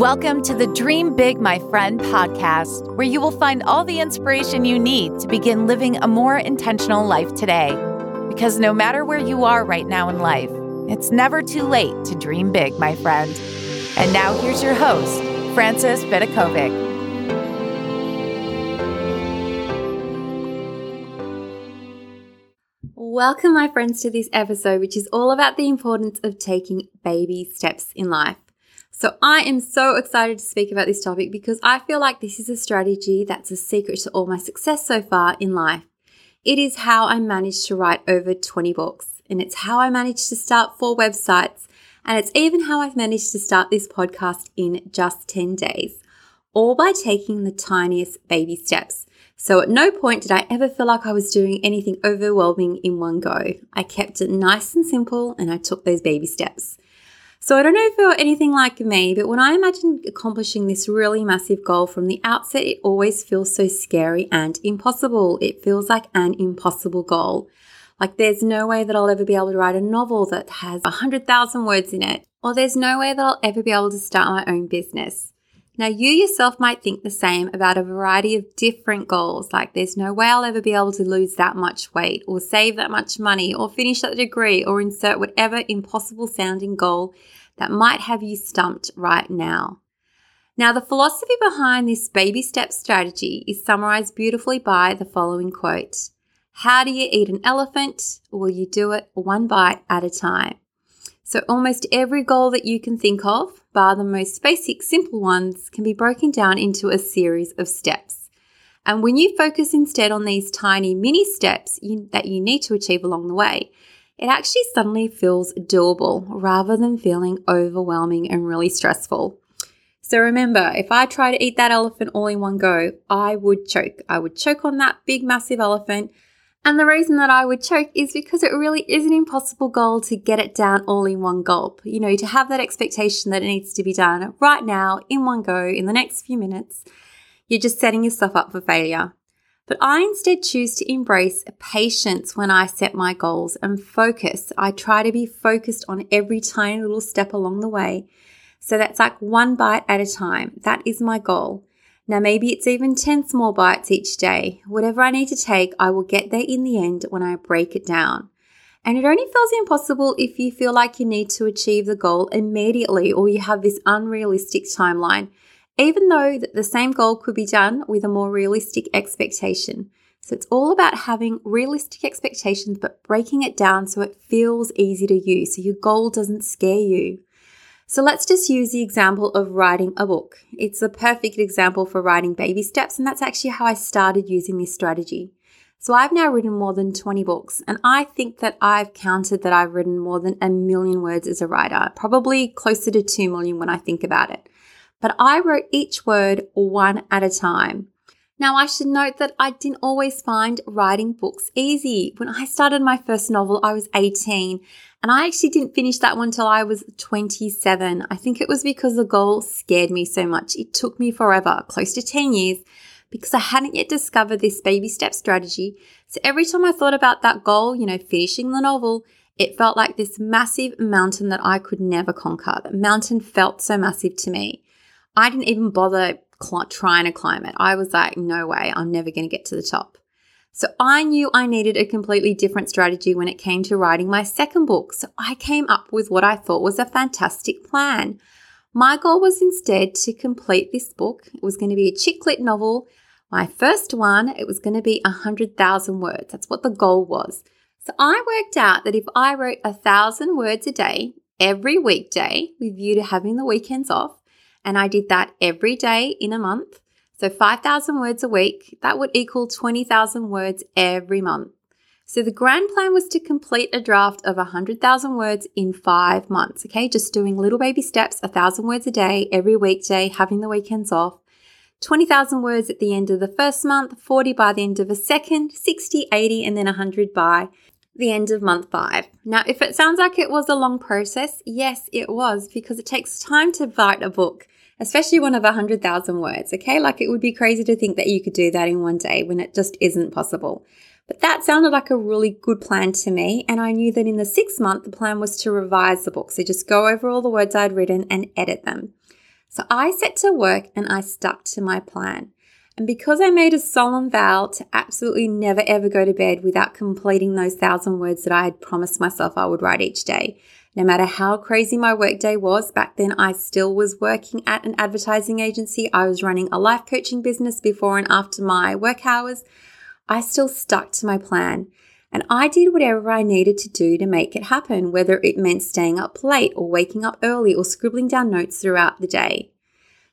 Welcome to the Dream Big, My Friend podcast, where you will find all the inspiration you need to begin living a more intentional life today. Because no matter where you are right now in life, it's never too late to dream big, my friend. And now here's your host, Frances Vidakovic. Welcome, my friends, to this episode, which is all about the importance of taking baby steps in life. So I am so excited to speak about this topic because I feel like this is a strategy that's a secret to all my success so far in life. It is how I managed to write over 20 books, and it's how I managed to start four websites, and it's even how I've managed to start this podcast in just 10 days, all by taking the tiniest baby steps. So at no point did I ever feel like I was doing anything overwhelming in one go. I kept it nice and simple and I took those baby steps. So I don't know if you're anything like me, but when I imagine accomplishing this really massive goal from the outset, it always feels so scary and impossible. It feels like an impossible goal. Like there's no way that I'll ever be able to write a novel that has 100,000 words in it, or there's no way that I'll ever be able to start my own business. Now, you yourself might think the same about a variety of different goals, like there's no way I'll ever be able to lose that much weight, or save that much money, or finish that degree, or insert whatever impossible sounding goal that might have you stumped right now. Now, the philosophy behind this baby step strategy is summarized beautifully by the following quote How do you eat an elephant? Will you do it one bite at a time? So, almost every goal that you can think of, bar the most basic, simple ones, can be broken down into a series of steps. And when you focus instead on these tiny mini steps you, that you need to achieve along the way, it actually suddenly feels doable rather than feeling overwhelming and really stressful. So remember, if I try to eat that elephant all in one go, I would choke. I would choke on that big, massive elephant and the reason that I would choke is because it really is an impossible goal to get it down all in one gulp. You know, to have that expectation that it needs to be done right now, in one go, in the next few minutes, you're just setting yourself up for failure. But I instead choose to embrace patience when I set my goals and focus. I try to be focused on every tiny little step along the way. So that's like one bite at a time. That is my goal. Now, maybe it's even 10 small bites each day. Whatever I need to take, I will get there in the end when I break it down. And it only feels impossible if you feel like you need to achieve the goal immediately or you have this unrealistic timeline, even though the same goal could be done with a more realistic expectation. So it's all about having realistic expectations, but breaking it down so it feels easy to you, so your goal doesn't scare you. So let's just use the example of writing a book. It's a perfect example for writing baby steps, and that's actually how I started using this strategy. So I've now written more than 20 books, and I think that I've counted that I've written more than a million words as a writer, probably closer to 2 million when I think about it. But I wrote each word one at a time. Now, I should note that I didn't always find writing books easy. When I started my first novel, I was 18 and I actually didn't finish that one till I was 27. I think it was because the goal scared me so much. It took me forever, close to 10 years, because I hadn't yet discovered this baby step strategy. So every time I thought about that goal, you know, finishing the novel, it felt like this massive mountain that I could never conquer. The mountain felt so massive to me. I didn't even bother cl- trying to climb it. I was like, no way, I'm never going to get to the top. So I knew I needed a completely different strategy when it came to writing my second book. So I came up with what I thought was a fantastic plan. My goal was instead to complete this book. It was going to be a chick lit novel. My first one, it was going to be 100,000 words. That's what the goal was. So I worked out that if I wrote a thousand words a day every weekday with view to having the weekends off, and I did that every day in a month. So 5,000 words a week, that would equal 20,000 words every month. So the grand plan was to complete a draft of 100,000 words in five months, okay? Just doing little baby steps, 1,000 words a day, every weekday, having the weekends off. 20,000 words at the end of the first month, 40 by the end of a second, 60, 80, and then 100 by the end of month five. Now, if it sounds like it was a long process, yes, it was because it takes time to write a book, especially one of 100,000 words, okay? Like it would be crazy to think that you could do that in one day when it just isn't possible. But that sounded like a really good plan to me, and I knew that in the sixth month, the plan was to revise the book. So just go over all the words I'd written and edit them. So I set to work and I stuck to my plan. And because I made a solemn vow to absolutely never ever go to bed without completing those thousand words that I had promised myself I would write each day, no matter how crazy my workday was, back then I still was working at an advertising agency. I was running a life coaching business before and after my work hours. I still stuck to my plan. And I did whatever I needed to do to make it happen, whether it meant staying up late or waking up early or scribbling down notes throughout the day.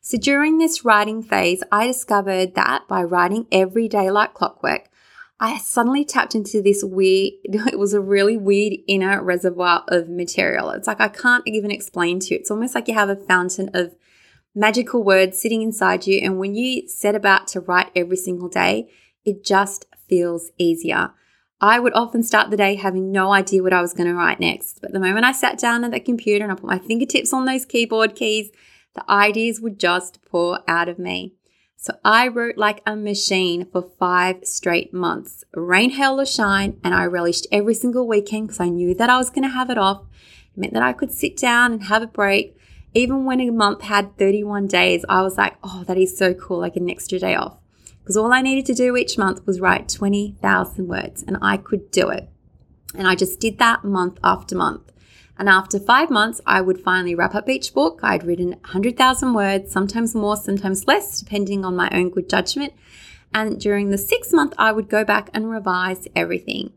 So during this writing phase, I discovered that by writing every day like clockwork, I suddenly tapped into this weird, it was a really weird inner reservoir of material. It's like I can't even explain to you. It's almost like you have a fountain of magical words sitting inside you. And when you set about to write every single day, it just feels easier. I would often start the day having no idea what I was going to write next. But the moment I sat down at the computer and I put my fingertips on those keyboard keys, the ideas would just pour out of me. So I wrote like a machine for five straight months, rain, hail, or shine, and I relished every single weekend because I knew that I was going to have it off. It meant that I could sit down and have a break. Even when a month had 31 days, I was like, oh, that is so cool, like an extra day off. Because all I needed to do each month was write 20,000 words, and I could do it. And I just did that month after month. And after five months, I would finally wrap up each book. I'd written 100,000 words, sometimes more, sometimes less, depending on my own good judgment. And during the sixth month, I would go back and revise everything.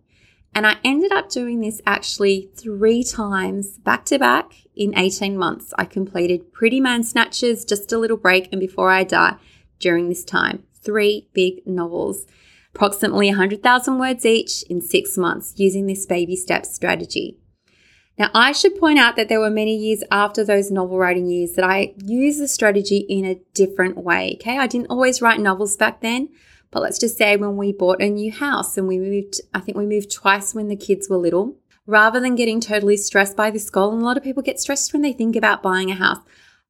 And I ended up doing this actually three times back to back in 18 months. I completed Pretty Man Snatchers, Just a Little Break, and Before I Die during this time. Three big novels, approximately 100,000 words each in six months using this baby steps strategy. Now, I should point out that there were many years after those novel writing years that I used the strategy in a different way. Okay, I didn't always write novels back then, but let's just say when we bought a new house and we moved, I think we moved twice when the kids were little, rather than getting totally stressed by this goal, and a lot of people get stressed when they think about buying a house.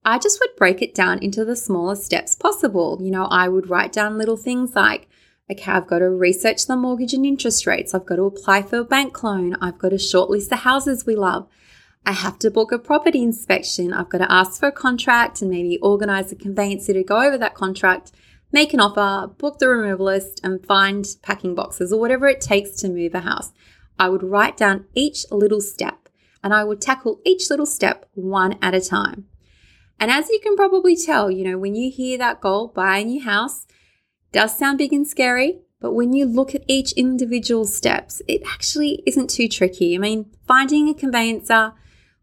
I just would break it down into the smallest steps possible. You know, I would write down little things like, Okay, I've got to research the mortgage and interest rates. I've got to apply for a bank loan. I've got to shortlist the houses we love. I have to book a property inspection. I've got to ask for a contract and maybe organize a conveyancer to go over that contract, make an offer, book the removalist, and find packing boxes or whatever it takes to move a house. I would write down each little step and I would tackle each little step one at a time. And as you can probably tell, you know, when you hear that goal, buy a new house, does sound big and scary, but when you look at each individual steps, it actually isn't too tricky. I mean, finding a conveyancer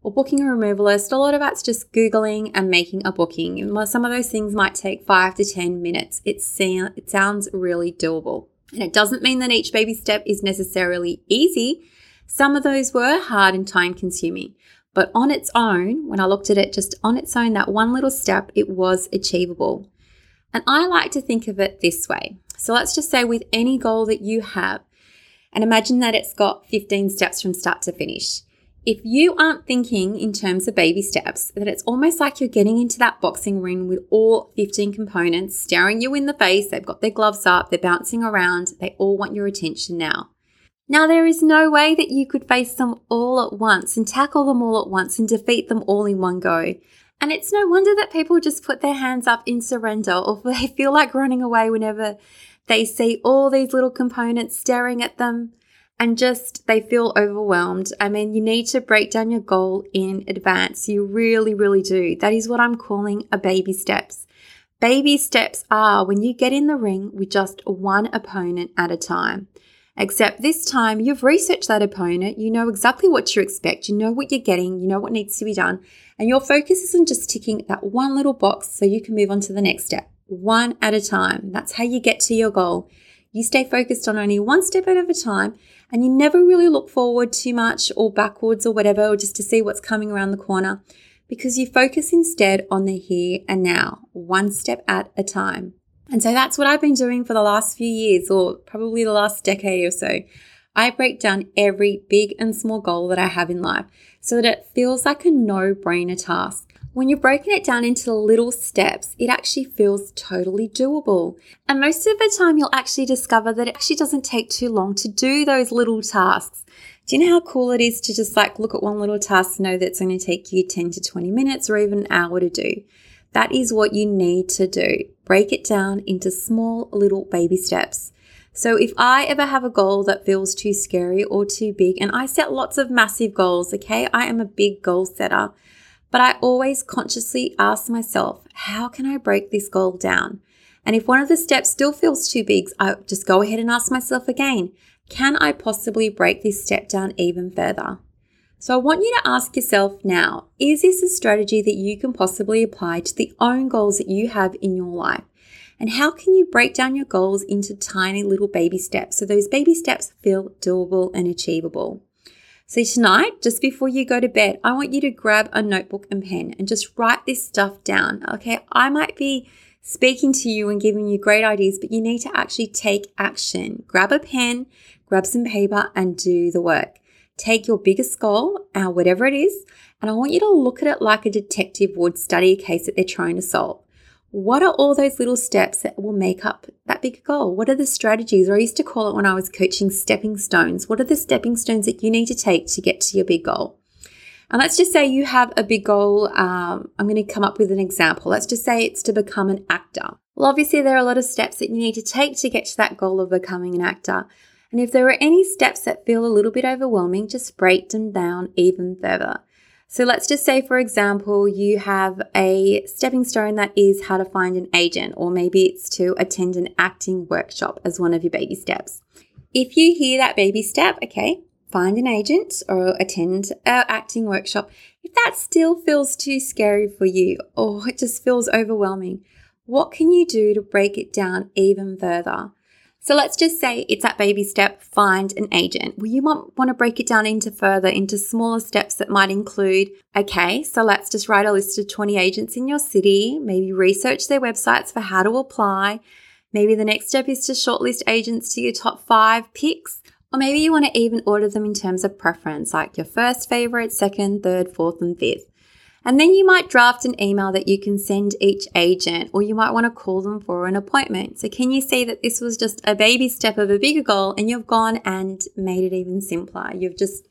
or booking a removalist, a lot of that's just Googling and making a booking. Some of those things might take five to 10 minutes. It, it sounds really doable. And it doesn't mean that each baby step is necessarily easy. Some of those were hard and time consuming. But on its own, when I looked at it just on its own, that one little step, it was achievable. And I like to think of it this way. So let's just say with any goal that you have, and imagine that it's got 15 steps from start to finish. If you aren't thinking in terms of baby steps, that it's almost like you're getting into that boxing ring with all 15 components staring you in the face. They've got their gloves up, they're bouncing around, they all want your attention now. Now, there is no way that you could face them all at once and tackle them all at once and defeat them all in one go. And it's no wonder that people just put their hands up in surrender or they feel like running away whenever they see all these little components staring at them and just they feel overwhelmed. I mean, you need to break down your goal in advance. You really, really do. That is what I'm calling a baby steps. Baby steps are when you get in the ring with just one opponent at a time. Except this time you've researched that opponent, you know exactly what to expect, you know what you're getting, you know what needs to be done, and your focus isn't just ticking that one little box so you can move on to the next step, one at a time. That's how you get to your goal. You stay focused on only one step at a time and you never really look forward too much or backwards or whatever, or just to see what's coming around the corner because you focus instead on the here and now, one step at a time. And so that's what I've been doing for the last few years, or probably the last decade or so. I break down every big and small goal that I have in life so that it feels like a no brainer task. When you're breaking it down into little steps, it actually feels totally doable. And most of the time, you'll actually discover that it actually doesn't take too long to do those little tasks. Do you know how cool it is to just like look at one little task and know that it's going to take you 10 to 20 minutes or even an hour to do? That is what you need to do. Break it down into small little baby steps. So if I ever have a goal that feels too scary or too big, and I set lots of massive goals, okay, I am a big goal setter, but I always consciously ask myself, how can I break this goal down? And if one of the steps still feels too big, I just go ahead and ask myself again, can I possibly break this step down even further? So I want you to ask yourself now, is this a strategy that you can possibly apply to the own goals that you have in your life? And how can you break down your goals into tiny little baby steps so those baby steps feel doable and achievable? So, tonight, just before you go to bed, I want you to grab a notebook and pen and just write this stuff down. Okay, I might be speaking to you and giving you great ideas, but you need to actually take action. Grab a pen, grab some paper, and do the work. Take your biggest goal, uh, whatever it is, and I want you to look at it like a detective would study a case that they're trying to solve. What are all those little steps that will make up that big goal? What are the strategies, or I used to call it when I was coaching stepping stones? What are the stepping stones that you need to take to get to your big goal? And let's just say you have a big goal. Um, I'm going to come up with an example. Let's just say it's to become an actor. Well, obviously, there are a lot of steps that you need to take to get to that goal of becoming an actor. And if there are any steps that feel a little bit overwhelming, just break them down even further. So let's just say, for example, you have a stepping stone that is how to find an agent, or maybe it's to attend an acting workshop as one of your baby steps. If you hear that baby step, okay, find an agent or attend an acting workshop. If that still feels too scary for you or it just feels overwhelming, what can you do to break it down even further? So let's just say it's that baby step, find an agent. Well, you might want to break it down into further, into smaller steps that might include, okay, so let's just write a list of 20 agents in your city, maybe research their websites for how to apply. Maybe the next step is to shortlist agents to your top five picks. Or maybe you want to even order them in terms of preference, like your first favorite, second, third, fourth, and fifth. And then you might draft an email that you can send each agent, or you might want to call them for an appointment. So, can you see that this was just a baby step of a bigger goal and you've gone and made it even simpler? You've just,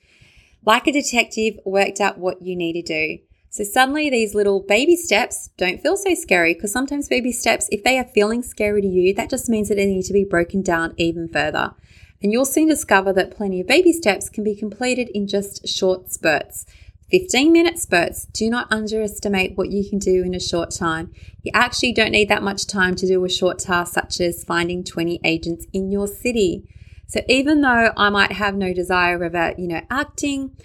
like a detective, worked out what you need to do. So, suddenly these little baby steps don't feel so scary because sometimes baby steps, if they are feeling scary to you, that just means that they need to be broken down even further. And you'll soon discover that plenty of baby steps can be completed in just short spurts. 15 minute spurts. Do not underestimate what you can do in a short time. You actually don't need that much time to do a short task such as finding 20 agents in your city. So even though I might have no desire about, uh, you know, acting,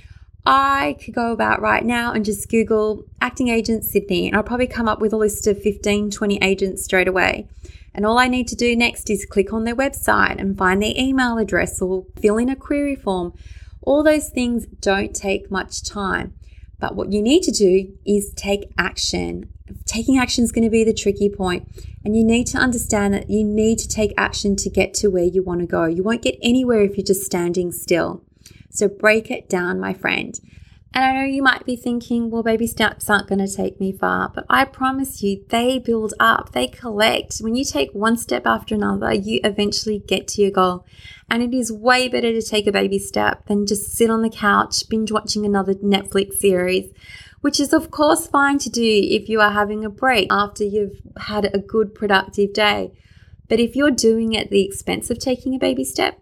I could go about right now and just Google acting agents Sydney and I'll probably come up with a list of 15, 20 agents straight away. And all I need to do next is click on their website and find their email address or fill in a query form all those things don't take much time. But what you need to do is take action. Taking action is going to be the tricky point, and you need to understand that you need to take action to get to where you want to go. You won't get anywhere if you're just standing still. So break it down, my friend. And I know you might be thinking, well, baby steps aren't going to take me far, but I promise you, they build up, they collect. When you take one step after another, you eventually get to your goal. And it is way better to take a baby step than just sit on the couch, binge watching another Netflix series, which is, of course, fine to do if you are having a break after you've had a good, productive day. But if you're doing it at the expense of taking a baby step,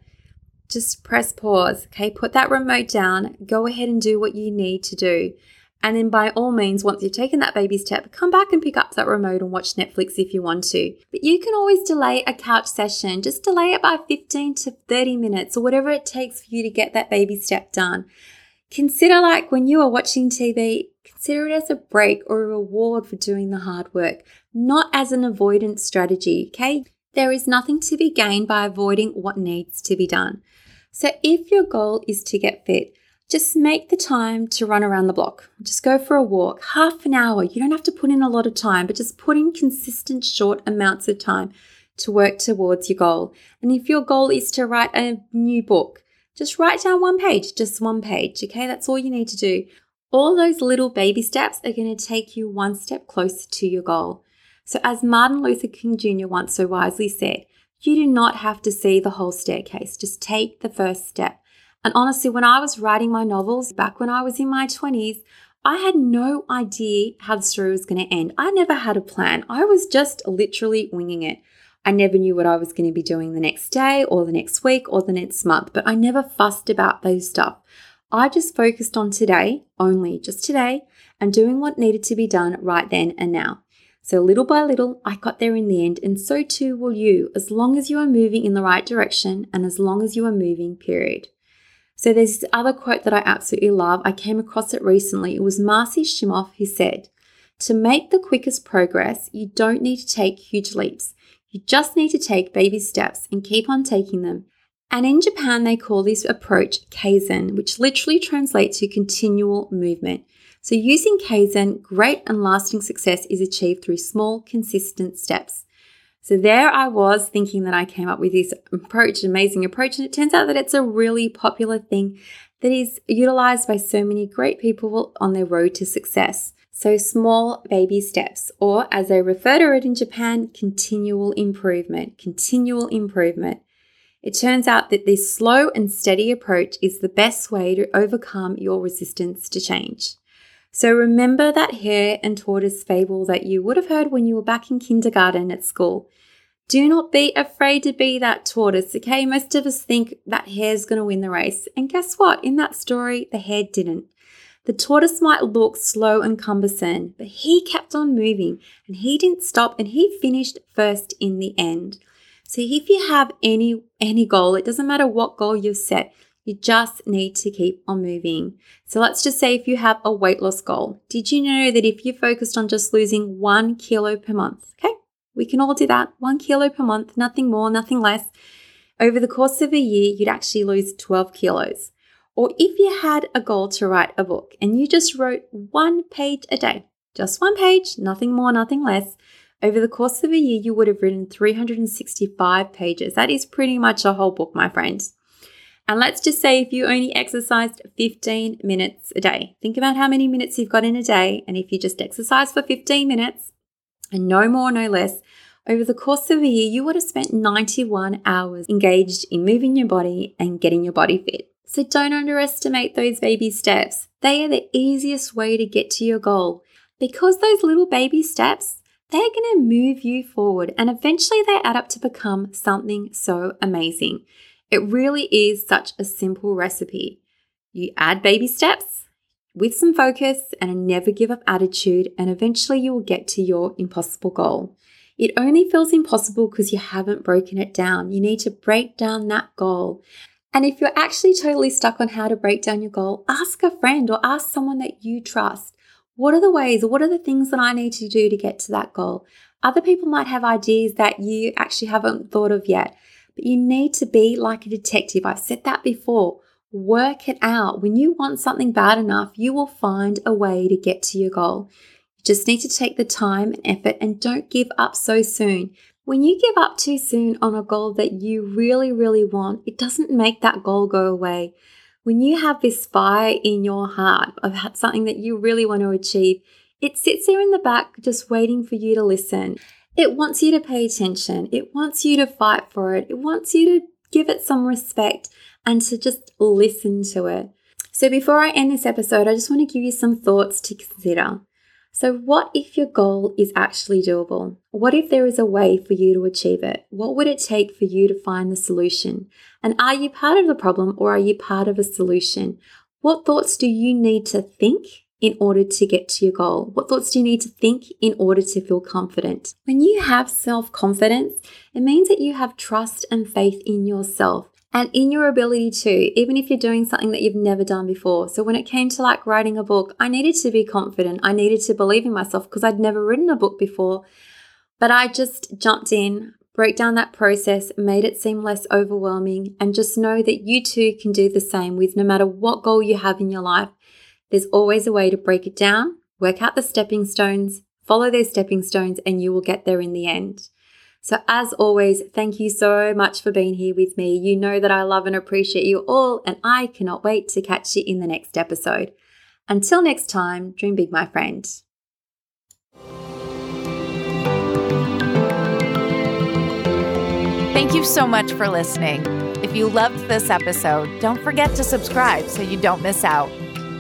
just press pause. Okay, put that remote down, go ahead and do what you need to do. And then, by all means, once you've taken that baby step, come back and pick up that remote and watch Netflix if you want to. But you can always delay a couch session, just delay it by 15 to 30 minutes or whatever it takes for you to get that baby step done. Consider like when you are watching TV, consider it as a break or a reward for doing the hard work, not as an avoidance strategy, okay? There is nothing to be gained by avoiding what needs to be done. So, if your goal is to get fit, just make the time to run around the block. Just go for a walk, half an hour. You don't have to put in a lot of time, but just put in consistent short amounts of time to work towards your goal. And if your goal is to write a new book, just write down one page, just one page. Okay, that's all you need to do. All those little baby steps are going to take you one step closer to your goal. So, as Martin Luther King Jr. once so wisely said, you do not have to see the whole staircase, just take the first step. And honestly, when I was writing my novels back when I was in my 20s, I had no idea how the story was going to end. I never had a plan. I was just literally winging it. I never knew what I was going to be doing the next day or the next week or the next month, but I never fussed about those stuff. I just focused on today, only just today, and doing what needed to be done right then and now. So, little by little, I got there in the end, and so too will you, as long as you are moving in the right direction and as long as you are moving, period. So, there's this other quote that I absolutely love. I came across it recently. It was Marcy Shimoff who said, To make the quickest progress, you don't need to take huge leaps. You just need to take baby steps and keep on taking them. And in Japan, they call this approach Kaizen, which literally translates to continual movement. So, using Kaizen, great and lasting success is achieved through small, consistent steps. So, there I was thinking that I came up with this approach, amazing approach, and it turns out that it's a really popular thing that is utilized by so many great people on their road to success. So, small baby steps, or as they refer to it in Japan, continual improvement, continual improvement. It turns out that this slow and steady approach is the best way to overcome your resistance to change. So remember that hare and tortoise fable that you would have heard when you were back in kindergarten at school. Do not be afraid to be that tortoise, okay? Most of us think that hare's going to win the race. And guess what? In that story, the hare didn't. The tortoise might look slow and cumbersome, but he kept on moving and he didn't stop and he finished first in the end. So if you have any any goal, it doesn't matter what goal you've set, you just need to keep on moving. So let's just say if you have a weight loss goal, did you know that if you focused on just losing one kilo per month, okay, we can all do that, one kilo per month, nothing more, nothing less. Over the course of a year, you'd actually lose 12 kilos. Or if you had a goal to write a book and you just wrote one page a day, just one page, nothing more, nothing less, over the course of a year, you would have written 365 pages. That is pretty much a whole book, my friends. And let's just say if you only exercised 15 minutes a day, think about how many minutes you've got in a day. And if you just exercise for 15 minutes and no more, no less, over the course of a year, you would have spent 91 hours engaged in moving your body and getting your body fit. So don't underestimate those baby steps. They are the easiest way to get to your goal. Because those little baby steps, they're going to move you forward and eventually they add up to become something so amazing. It really is such a simple recipe. You add baby steps with some focus and a never give up attitude, and eventually you will get to your impossible goal. It only feels impossible because you haven't broken it down. You need to break down that goal. And if you're actually totally stuck on how to break down your goal, ask a friend or ask someone that you trust. What are the ways, what are the things that I need to do to get to that goal? Other people might have ideas that you actually haven't thought of yet. But you need to be like a detective. I've said that before. Work it out. When you want something bad enough, you will find a way to get to your goal. You just need to take the time and effort and don't give up so soon. When you give up too soon on a goal that you really, really want, it doesn't make that goal go away. When you have this fire in your heart about something that you really want to achieve, it sits there in the back just waiting for you to listen. It wants you to pay attention. It wants you to fight for it. It wants you to give it some respect and to just listen to it. So, before I end this episode, I just want to give you some thoughts to consider. So, what if your goal is actually doable? What if there is a way for you to achieve it? What would it take for you to find the solution? And are you part of the problem or are you part of a solution? What thoughts do you need to think in order to get to your goal? What thoughts do you need to think in order to feel confident? When you have self confidence, it means that you have trust and faith in yourself and in your ability to, even if you're doing something that you've never done before. So when it came to like writing a book, I needed to be confident. I needed to believe in myself because I'd never written a book before. But I just jumped in, broke down that process, made it seem less overwhelming, and just know that you too can do the same with no matter what goal you have in your life. There's always a way to break it down, work out the stepping stones, follow those stepping stones, and you will get there in the end. So, as always, thank you so much for being here with me. You know that I love and appreciate you all, and I cannot wait to catch you in the next episode. Until next time, dream big, my friend. Thank you so much for listening. If you loved this episode, don't forget to subscribe so you don't miss out.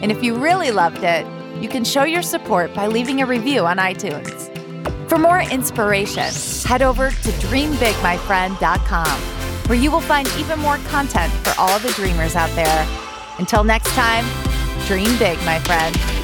And if you really loved it, you can show your support by leaving a review on iTunes. For more inspiration, head over to dreambigmyfriend.com, where you will find even more content for all the dreamers out there. Until next time, dream big, my friend.